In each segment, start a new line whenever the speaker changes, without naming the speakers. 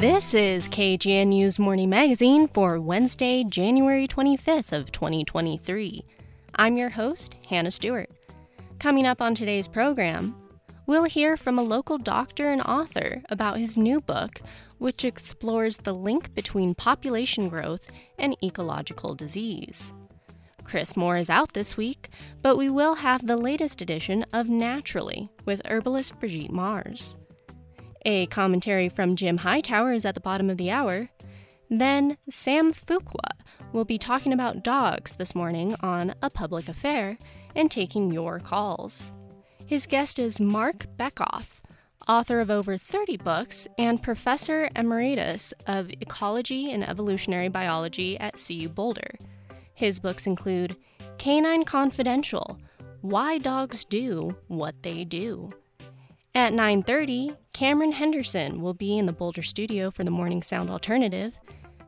This is KGNU's Morning Magazine for Wednesday, January 25th of 2023. I'm your host, Hannah Stewart. Coming up on today's program, we'll hear from a local doctor and author about his new book, which explores the link between population growth and ecological disease. Chris Moore is out this week, but we will have the latest edition of Naturally with herbalist Brigitte Mars. A commentary from Jim Hightower is at the bottom of the hour. Then Sam Fuqua will be talking about dogs this morning on A Public Affair and taking your calls. His guest is Marc Bekoff, author of over 30 books and professor emeritus of ecology and evolutionary biology at CU Boulder. His books include Canine Confidential: Why Dogs Do What They Do at 9:30, Cameron Henderson will be in the Boulder studio for the Morning Sound Alternative.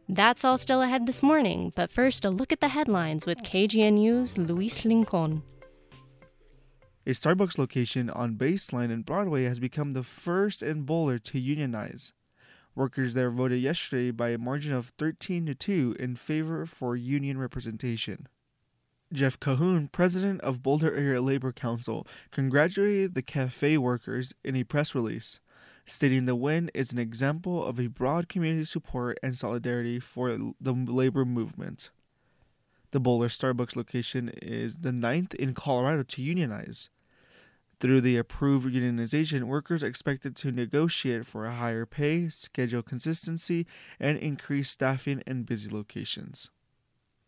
That's all still ahead this morning, but first a look at the headlines with KGNU's Luis Licon.
A Starbucks location on Baseline and Broadway has become the first in Boulder to unionize. Workers there voted yesterday by a margin of 13 to 2 in favor for union representation. Jeff Cahoon, president of Boulder Area Labor Council, congratulated the cafe workers in a press release, stating the win is an example of a broad community support and solidarity for the labor movement. The Boulder Starbucks location is the ninth in Colorado to unionize. Through the approved unionization, workers are expected to negotiate for a higher pay, schedule consistency, and increased staffing in busy locations.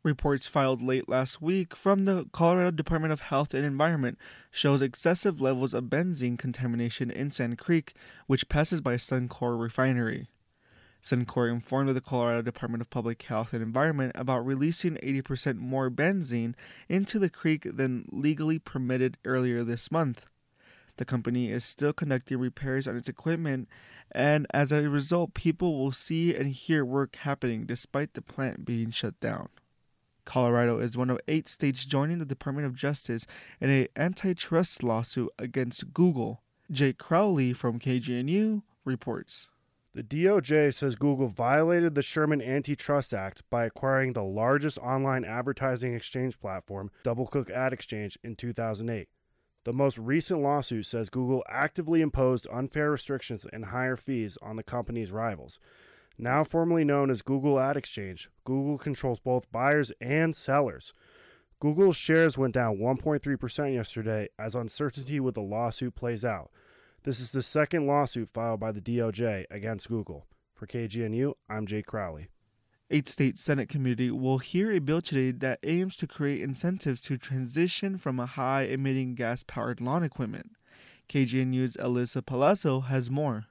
Reports filed late last week from the Colorado Department of Health and Environment shows excessive levels of benzene contamination in Sand Creek, which passes by Suncor refinery. Suncor informed the Colorado Department of Public Health and Environment about releasing 80% more benzene into the creek than legally permitted earlier this month. The company is still conducting repairs on its equipment, and as a result, people will see and hear work happening despite the plant being shut down. Colorado is one of eight states joining the Department of Justice in an antitrust lawsuit against Google. Jake Crowley from KGNU reports.
The DOJ says Google violated the Sherman Antitrust Act by acquiring the largest online advertising exchange platform, DoubleClick Ad Exchange, in 2008. The most recent lawsuit says Google actively imposed unfair restrictions and higher fees on the company's rivals. Now formerly known as Google Ad Exchange, Google controls both buyers and sellers. Google's shares went down 1.3% yesterday as uncertainty with the lawsuit plays out. This is the second lawsuit filed by the DOJ against Google. For KGNU, I'm Jake Crowley.
Eight state Senate committee will hear a bill today that aims to create incentives to transition from a high emitting gas powered lawn equipment. KGNU's Alyssa Palazzo has more.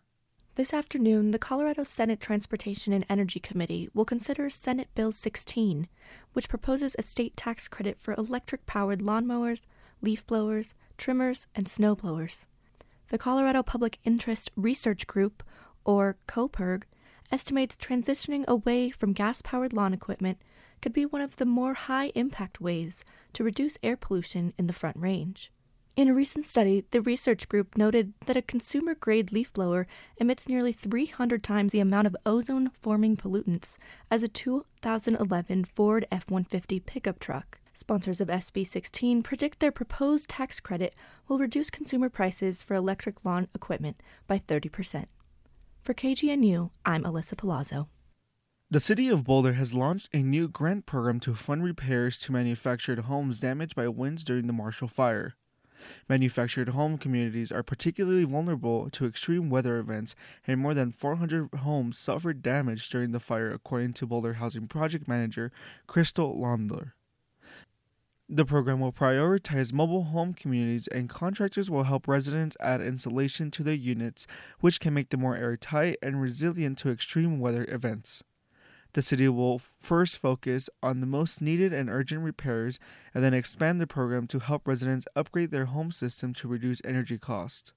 This afternoon, the Colorado Senate Transportation and Energy Committee will consider Senate Bill 16, which proposes a state tax credit for electric powered lawnmowers, leaf blowers, trimmers, and snow blowers. The Colorado Public Interest Research Group, or COPIRG, estimates transitioning away from gas powered lawn equipment could be one of the more high impact ways to reduce air pollution in the Front Range. In a recent study, the research group noted that a consumer grade leaf blower emits nearly 300 times the amount of ozone forming pollutants as a 2011 Ford F 150 pickup truck. Sponsors of SB 16 predict their proposed tax credit will reduce consumer prices for electric lawn equipment by 30%. For KGNU, I'm Alyssa Palazzo.
The city of Boulder has launched a new grant program to fund repairs to manufactured homes damaged by winds during the Marshall Fire. Manufactured home communities are particularly vulnerable to extreme weather events, and more than 400 homes suffered damage during the fire, according to Boulder Housing Project Manager Crystal Launder. The program will prioritize mobile home communities, and contractors will help residents add insulation to their units, which can make them more airtight and resilient to extreme weather events. The city will first focus on the most needed and urgent repairs and then expand the program to help residents upgrade their home system to reduce energy costs.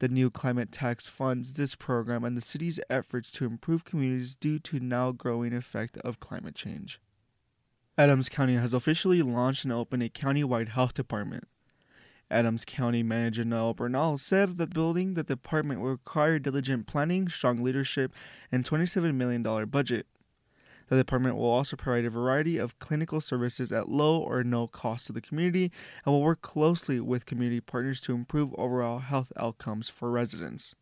The new climate tax funds this program and the city's efforts to improve communities due to now growing effect of climate change. Adams County has officially launched and opened a county-wide health department. Adams County Manager Noel Bernal said that building the department will require diligent planning, strong leadership, and $27 million budget. The department will also provide a variety of clinical services at low or no cost to the community and will work closely with community partners to improve overall health outcomes for residents.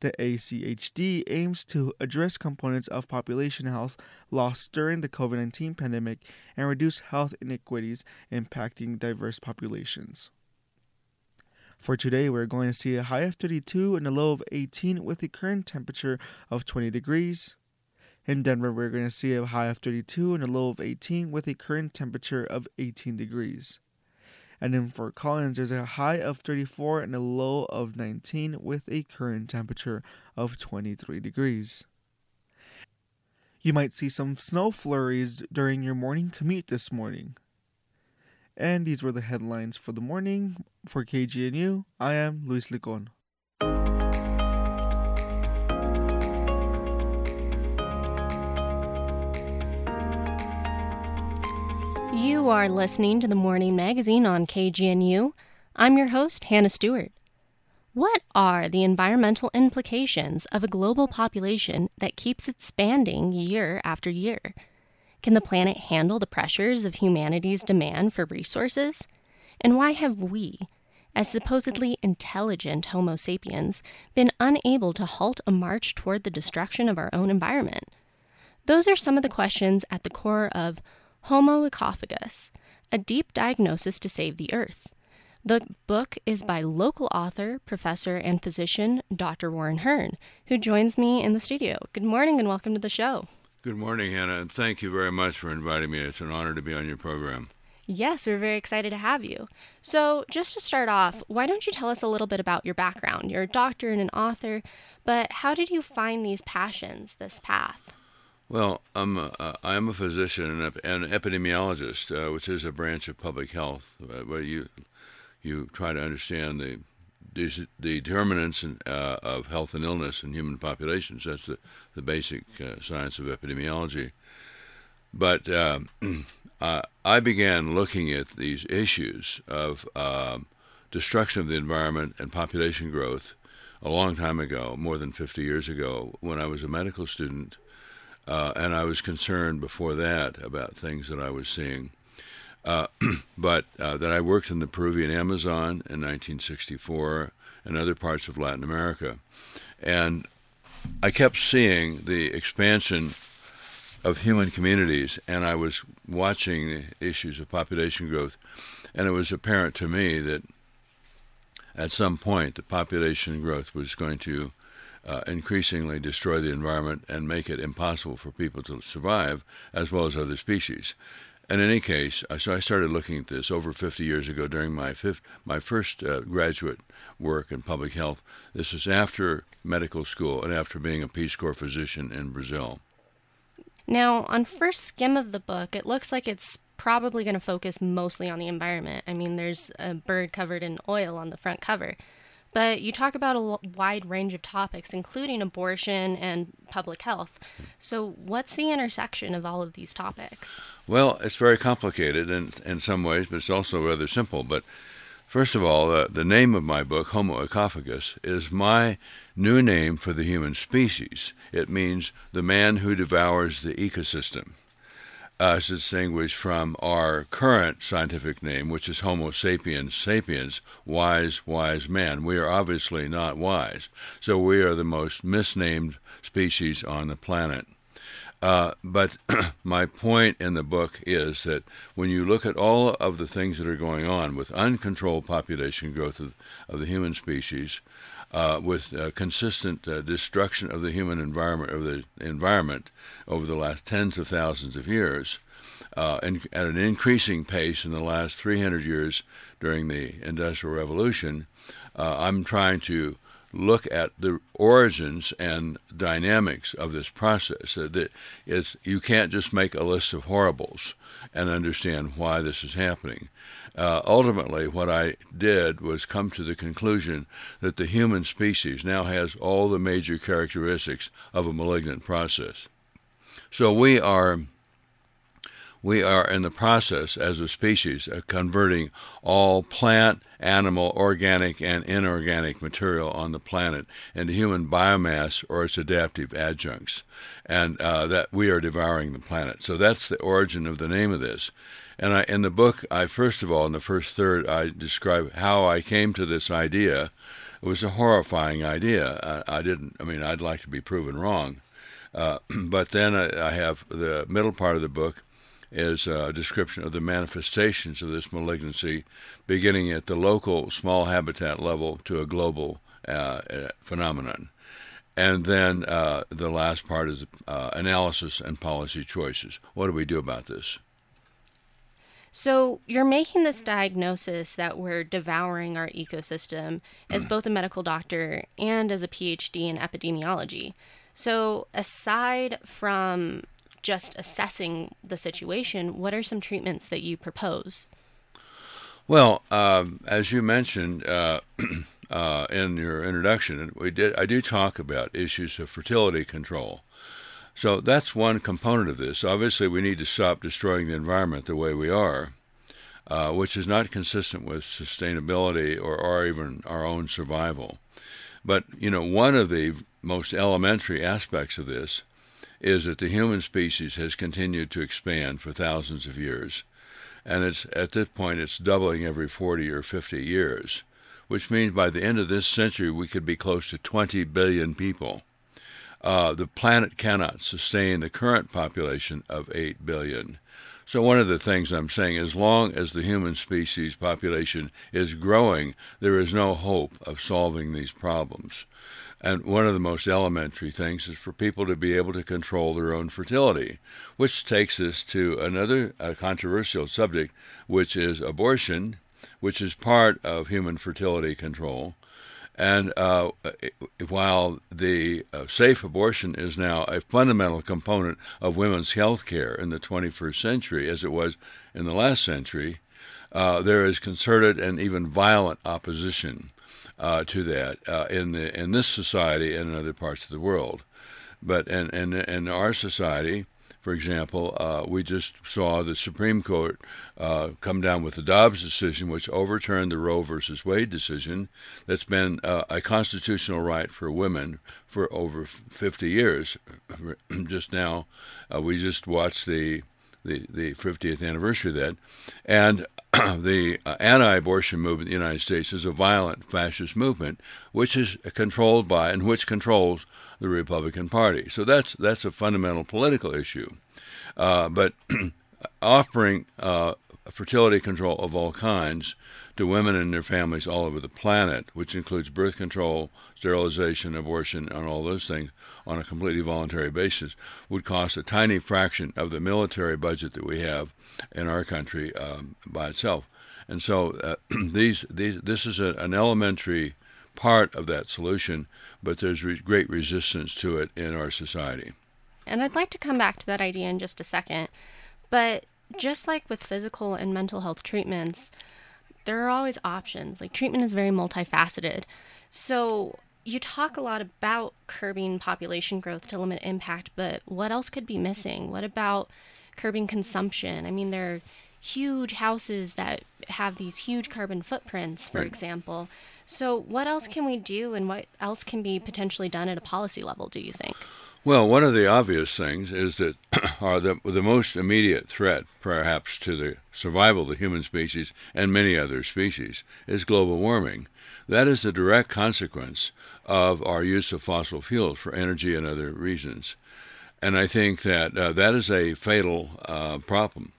The ACHD aims to address components of population health lost during the COVID 19 pandemic and reduce health inequities impacting diverse populations. For today, we're going to see a high of 32 and a low of 18 with a current temperature of 20 degrees. In Denver, we're going to see a high of 32 and a low of 18 with a current temperature of 18 degrees. And in Fort Collins, there's a high of 34 and a low of 19 with a current temperature of 23 degrees. You might see some snow flurries during your morning commute this morning. And these were the headlines for the morning. For KGNU, I am Luis Licon.
You are listening to the Morning Magazine on KGNU. I'm your host, Hannah Stewart. What are the environmental implications of a global population that keeps expanding year after year? Can the planet handle the pressures of humanity's demand for resources? And why have we, as supposedly intelligent Homo sapiens, been unable to halt a march toward the destruction of our own environment? Those are some of the questions at the core of Homo ecophagus, a deep diagnosis to save the earth. The book is by local author, professor, and physician Dr. Warren Hern, who joins me in the studio. Good morning and welcome to the show.
Good morning, Hannah, and thank you very much for inviting me. It's an honor to be on your program.
Yes, we're very excited to have you. So, just to start off, why don't you tell us a little bit about your background? You're a doctor and an author, but how did you find these passions, this path?
Well, I'm a, uh, I'm a physician and an epidemiologist, uh, which is a branch of public health, uh, where you you try to understand the the determinants in, uh, of health and illness in human populations. That's the the basic uh, science of epidemiology. But um, I began looking at these issues of um, destruction of the environment and population growth a long time ago, more than 50 years ago, when I was a medical student uh, and I was concerned before that about things that I was seeing. Uh, but uh, that I worked in the Peruvian Amazon in 1964 and other parts of Latin America. And I kept seeing the expansion of human communities, and I was watching the issues of population growth, and it was apparent to me that at some point the population growth was going to uh, increasingly destroy the environment and make it impossible for people to survive, as well as other species. In any case, so I started looking at this over 50 years ago during my fifth, my first uh, graduate work in public health. This was after medical school and after being a Peace Corps physician in Brazil.
Now, on first skim of the book, it looks like it's probably going to focus mostly on the environment. I mean, there's a bird covered in oil on the front cover. But you talk about a wide range of topics, including abortion and public health. So, what's the intersection of all of these topics?
Well, it's very complicated in, in some ways, but it's also rather simple. But first of all, uh, the name of my book, Homo ecophagus, is my new name for the human species. It means the man who devours the ecosystem as distinguished from our current scientific name, which is Homo sapiens sapiens, wise, wise man. We are obviously not wise, so we are the most misnamed species on the planet. Uh, but my point in the book is that when you look at all of the things that are going on with uncontrolled population growth of, of the human species, uh, with uh, consistent uh, destruction of the human environment, of the environment over the last tens of thousands of years, uh, and at an increasing pace in the last 300 years during the Industrial Revolution. Uh, I'm trying to look at the origins and dynamics of this process. that is, you can't just make a list of horribles and understand why this is happening. Uh, ultimately, what I did was come to the conclusion that the human species now has all the major characteristics of a malignant process. So we are we are in the process as a species of converting all plant, animal, organic, and inorganic material on the planet into human biomass or its adaptive adjuncts, and uh, that we are devouring the planet. So that's the origin of the name of this. And I, in the book, I first of all, in the first third, I describe how I came to this idea. It was a horrifying idea. I, I didn't. I mean, I'd like to be proven wrong. Uh, but then I, I, have the middle part of the book is a description of the manifestations of this malignancy, beginning at the local small habitat level to a global uh, uh phenomenon. And then uh, the last part is uh, analysis and policy choices. What do we do about this?
So, you're making this diagnosis that we're devouring our ecosystem as mm. both a medical doctor and as a PhD in epidemiology. So, aside from just assessing the situation, what are some treatments that you propose?
Well, um, as you mentioned uh, uh, in your introduction, we did I do talk about issues of fertility control. So that's one component of this. Obviously, we need to stop destroying the environment the way we are, uh, which is not consistent with sustainability or, or even our own survival. But, you know, one of the most elementary aspects of this is that the human species has continued to expand for thousands of years. And it's at this point it's doubling every 40 or 50 years, which means by the end of this century we could be close to 20 billion people uh, the planet cannot sustain the current population of 8 billion. So, one of the things I'm saying, as long as the human species population is growing, there is no hope of solving these problems. And one of the most elementary things is for people to be able to control their own fertility, which takes us to another controversial subject, which is abortion, which is part of human fertility control. And uh, while the uh, safe abortion is now a fundamental component of women's health care in the 21st century, as it was in the last century, uh, there is concerted and even violent opposition uh, to that uh, in the in this society and in other parts of the world. But in in, in our society, for example, uh, we just saw the Supreme Court uh, come down with the Dobbs decision, which overturned the Roe versus Wade decision. That's been uh, a constitutional right for women for over 50 years. just now, uh, we just watched the the, the 50th anniversary of that, and the uh, anti-abortion movement in the United States is a violent fascist movement, which is controlled by and which controls the Republican Party. So that's that's a fundamental political issue. Uh, but offering uh, fertility control of all kinds to women and their families all over the planet, which includes birth control, sterilization, abortion, and all those things on a completely voluntary basis, would cost a tiny fraction of the military budget that we have in our country um, by itself. And so uh, these, these, this is a, an elementary part of that solution, but there's re- great resistance to it in our society.
And I'd like to come back to that idea in just a second. But just like with physical and mental health treatments, there are always options. Like treatment is very multifaceted. So you talk a lot about curbing population growth to limit impact, but what else could be missing? What about curbing consumption? I mean, there are huge houses that have these huge carbon footprints, for right. example. So, what else can we do, and what else can be potentially done at a policy level, do you think?
Well, one of the obvious things is that are the, the most immediate threat, perhaps, to the survival of the human species and many other species is global warming. That is the direct consequence of our use of fossil fuels for energy and other reasons. And I think that uh, that is a fatal uh, problem.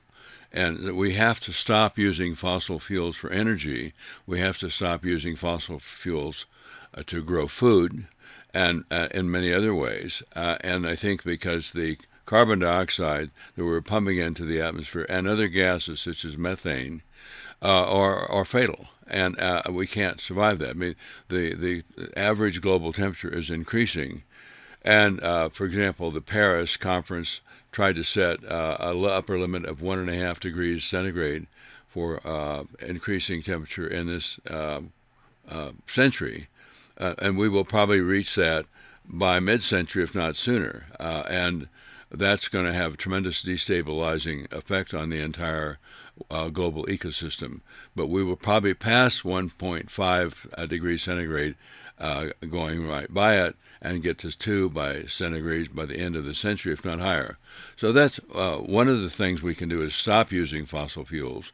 And we have to stop using fossil fuels for energy. We have to stop using fossil fuels uh, to grow food and uh, in many other ways. Uh, and I think because the carbon dioxide that we're pumping into the atmosphere and other gases such as methane uh, are are fatal, and uh, we can't survive that. I mean, the the average global temperature is increasing, and uh, for example, the Paris conference tried to set uh, a upper limit of one and a half degrees centigrade for increasing temperature in this century uh, and we will probably reach that by mid-century, if not sooner. Uh, and that's going to have a tremendous destabilizing effect on the entire uh, global ecosystem. But we will probably pass 1.5 uh, degrees centigrade uh, going right by it and get to 2 by centigrade by the end of the century, if not higher. So that's uh, one of the things we can do is stop using fossil fuels.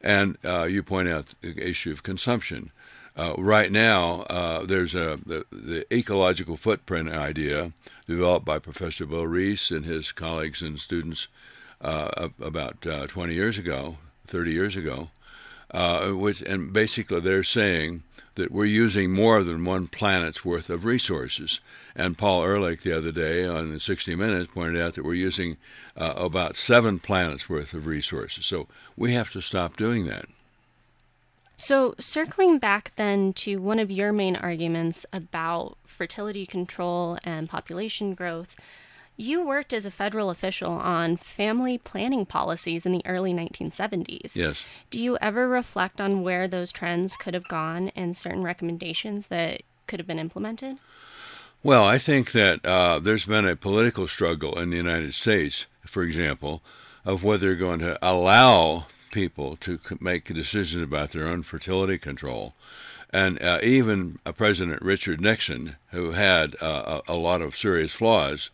And uh, you point out the issue of consumption. Uh, right now, uh, there's a the, the, ecological footprint idea developed by Professor Bill Rees and his colleagues and students uh, about uh, 20 years ago, 30 years ago, which and basically they're saying that we're using more than one planet's worth of resources. And Paul Ehrlich the other day on 60 Minutes pointed out that we're using uh, about seven planets worth of resources. So we have to stop doing that.
So, circling back then to one of your main arguments about fertility control and population growth, you worked as a federal official on family planning policies in the early 1970s.
Yes.
Do you ever reflect on where those trends could have gone and certain recommendations that could have been implemented?
Well, I think that uh, there's been a political struggle in the United States, for example, of whether they're going to allow people to make decisions about their own fertility control. And uh, even uh, President Richard Nixon, who had uh, a, a, lot of serious flaws,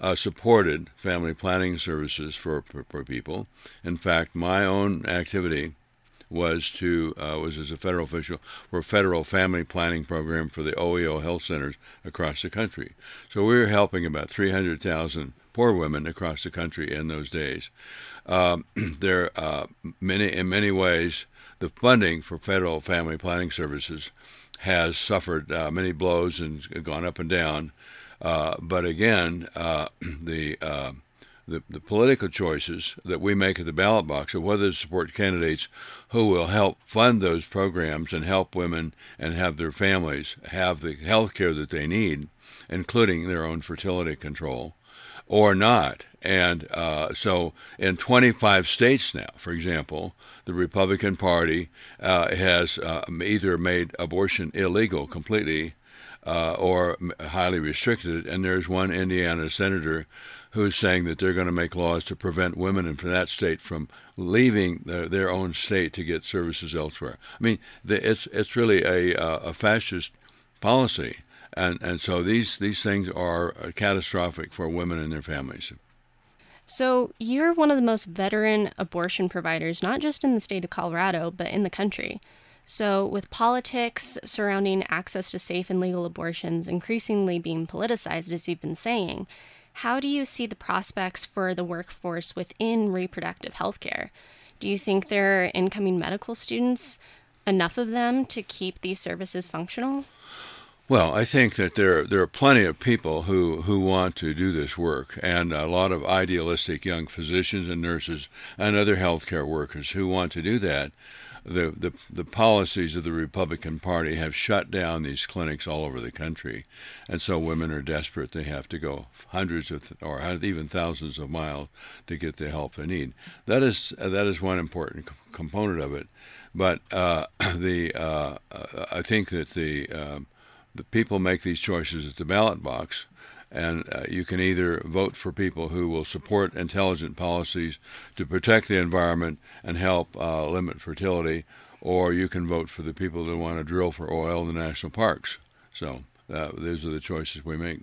uh, supported family planning services for, for, for, people. In fact, my own activity was to uh, was as a federal official for a federal family planning program for the OEO health centers across the country. So we were helping about 300,000 poor women across the country in those days. Um, there, uh, many in many ways, the funding for federal family planning services has suffered uh, many blows and gone up and down. Uh, but again, uh, the, uh, the, the political choices that we make at the ballot box of whether to support candidates who will help fund those programs and help women and have their families have the health care that they need, including their own fertility control, or not. And uh, so, in 25 states now, for example, the Republican Party uh, has either made abortion illegal completely uh, or highly restricted. And there's one Indiana senator who's saying that they're going to make laws to prevent women in that state from leaving their, own state to get services elsewhere. I mean, the, it's it's really a a fascist policy, and and so these these things are catastrophic for women and their families.
So, you're one of the most veteran abortion providers, not just in the state of Colorado, but in the country. So, with politics surrounding access to safe and legal abortions increasingly being politicized, as you've been saying, how do you see the prospects for the workforce within reproductive health care? Do you think there are incoming medical students, enough of them to keep these services functional?
Well, I think that there there are plenty of people who, who want to do this work, and a lot of idealistic young physicians and nurses and other healthcare workers who want to do that the, the, the policies of the Republican Party have shut down these clinics all over the country, and so women are desperate. They have to go hundreds of or even thousands of miles to get the help they need. That is that is one important component of it. But uh, the uh, I think that the uh, the people make these choices at the ballot box and uh, you can either vote for people who will support intelligent policies to protect the environment and help uh, limit fertility, or you can vote for the people that want to drill for oil in the national parks. So uh, those are the choices we make.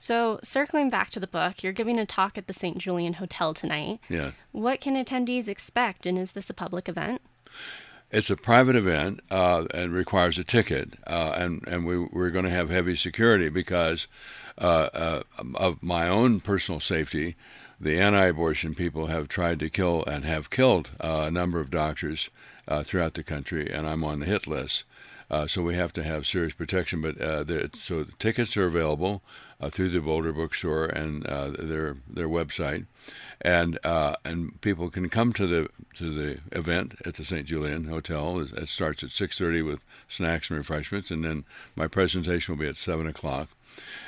So, circling back to the book, you're giving a talk at the St. Julien Hotel tonight.
Yeah.
What can attendees expect, and is this a public event?
It's a private event uh, and requires a ticket, uh, and and we we're going to have heavy security because uh, uh, of my own personal safety. The anti-abortion people have tried to kill and have killed uh, a number of doctors uh, throughout the country, and I'm on the hit list. so we have to have serious protection. But the, so the tickets are available through the Boulder Bookstore and their their website and uh, and people can come to the to the event at the St. Julien Hotel. It starts at 6:30 with snacks and refreshments, and then my presentation will be at seven o'clock.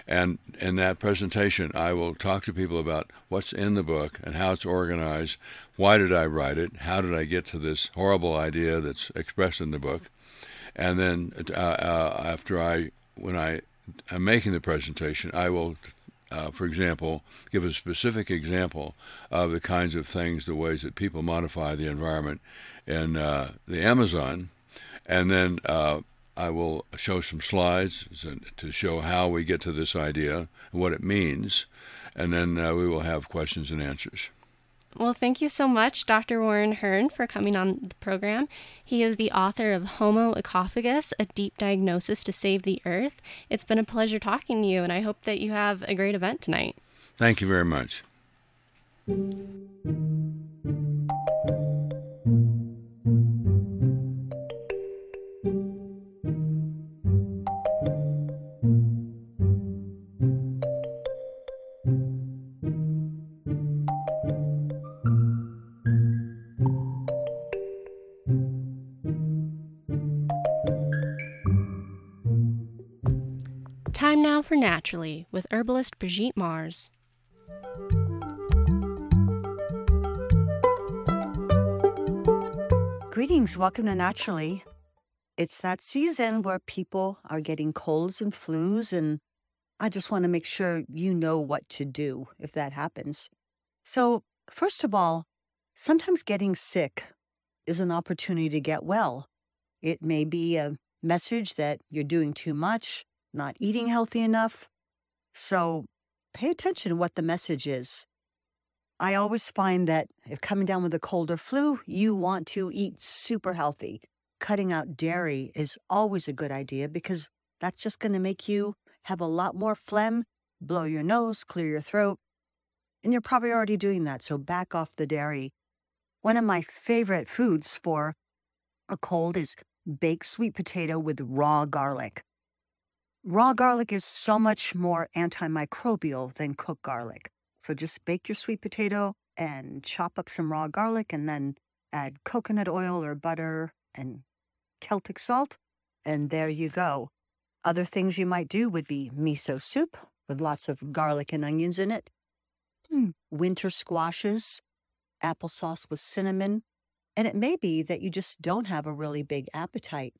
And in that presentation, I will talk to people about what's in the book and how it's organized. Why did I write it? How did I get to this horrible idea that's expressed in the book? And then uh, uh, after I, when I am making the presentation, I will uh, for example, give a specific example of the kinds of things, the ways that people modify the environment in uh, the Amazon, and then uh, I will show some slides to show how we get to this idea, and what it means, and then uh, we will have questions and answers.
Well, thank you so much, Dr. Warren Hern, for coming on the program. He is the author of Homo Ecophagus, A Deep Diagnosis to Save the Earth. It's been a pleasure talking to you, and I hope that you have a great event tonight.
Thank you very much.
Time now for Naturally with herbalist Brigitte Mars.
Greetings, welcome to Naturally. It's that season where people are getting colds and flus, and I just want to make sure you know what to do if that happens. So, first of all, sometimes getting sick is an opportunity to get well. It may be a message that you're doing too much, not eating healthy enough. So pay attention to what the message is. I always find that if coming down with a cold or flu, you want to eat super healthy. Cutting out dairy is always a good idea because that's just going to make you have a lot more phlegm, blow your nose, clear your throat. And you're probably already doing that, so back off the dairy. One of my favorite foods for a cold is baked sweet potato with raw garlic. Raw garlic is so much more antimicrobial than cooked garlic. So just bake your sweet potato and chop up some raw garlic and then add coconut oil or butter and Celtic salt. And there you go. Other things you might do would be miso soup with lots of garlic and onions in it, hmm, winter squashes, applesauce with cinnamon. And it may be that you just don't have a really big appetite.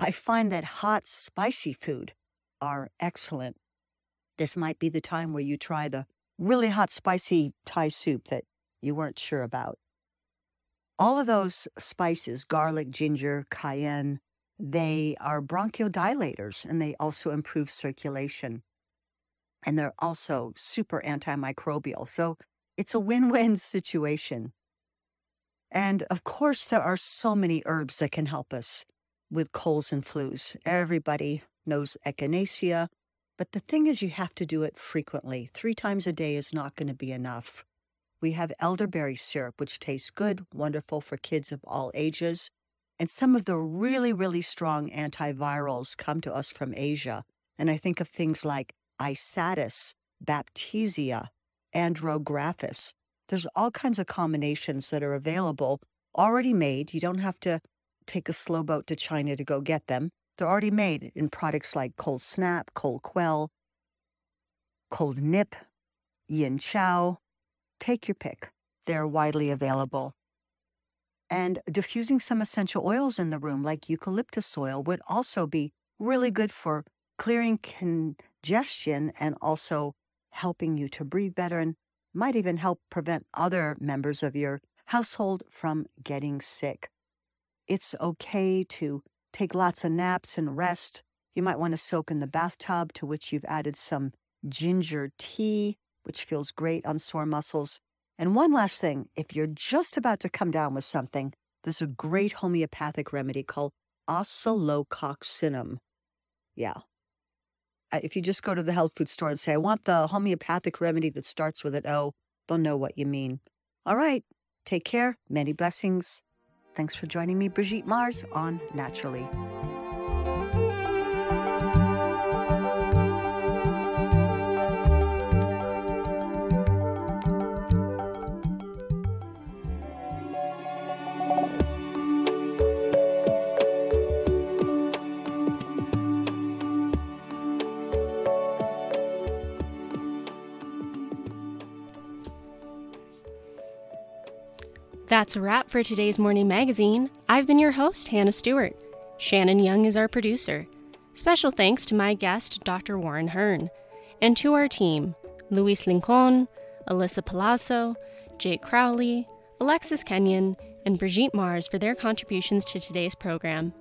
I find that hot, spicy food are excellent. This might be the time where you try the really hot, spicy Thai soup that you weren't sure about. All of those spices, garlic, ginger, cayenne, they are bronchodilators and they also improve circulation. And they're also super antimicrobial. So it's a win win situation. And of course, there are so many herbs that can help us with colds and flus. Everybody knows echinacea. But the thing is, you have to do it frequently. Three times a day is not going to be enough. We have elderberry syrup, which tastes good, wonderful for kids of all ages. And some of the really, really strong antivirals come to us from Asia. And I think of things like Isatis, Baptisia, Andrographis. There's all kinds of combinations that are available, already made. You don't have to take a slow boat to China to go get them. They're already made in products like Cold Snap, Cold Quell, Cold Nip, Yin Chiao. Take your pick. They're widely available. And diffusing some essential oils in the room, like eucalyptus oil, would also be really good for clearing congestion and also helping you to breathe better and might even help prevent other members of your household from getting sick. It's okay to take lots of naps and rest. You might want to soak in the bathtub, to which you've added some ginger tea, which feels great on sore muscles. And one last thing if you're just about to come down with something, there's a great homeopathic remedy called oscillococcinum. Yeah. Uh, if you just go to the health food store and say, I want the homeopathic remedy that starts with an O, they'll know what you mean. All right. Take care. Many blessings. Thanks for joining me, Brigitte Mars, on Naturally.
That's a wrap for today's morning magazine. I've been your host, Hannah Stewart. Shannon Young is our producer. Special thanks to my guest, Dr. Warren Hern, and to our team Luis Licon, Alyssa Palazzo, Jake Crowley, Alexis Kenyon, and Brigitte Mars for their contributions to today's program.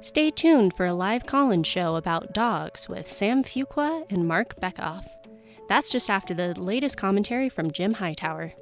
Stay tuned for a live call in show about dogs with Sam Fuqua and Marc Bekoff. That's just after the latest commentary from Jim Hightower.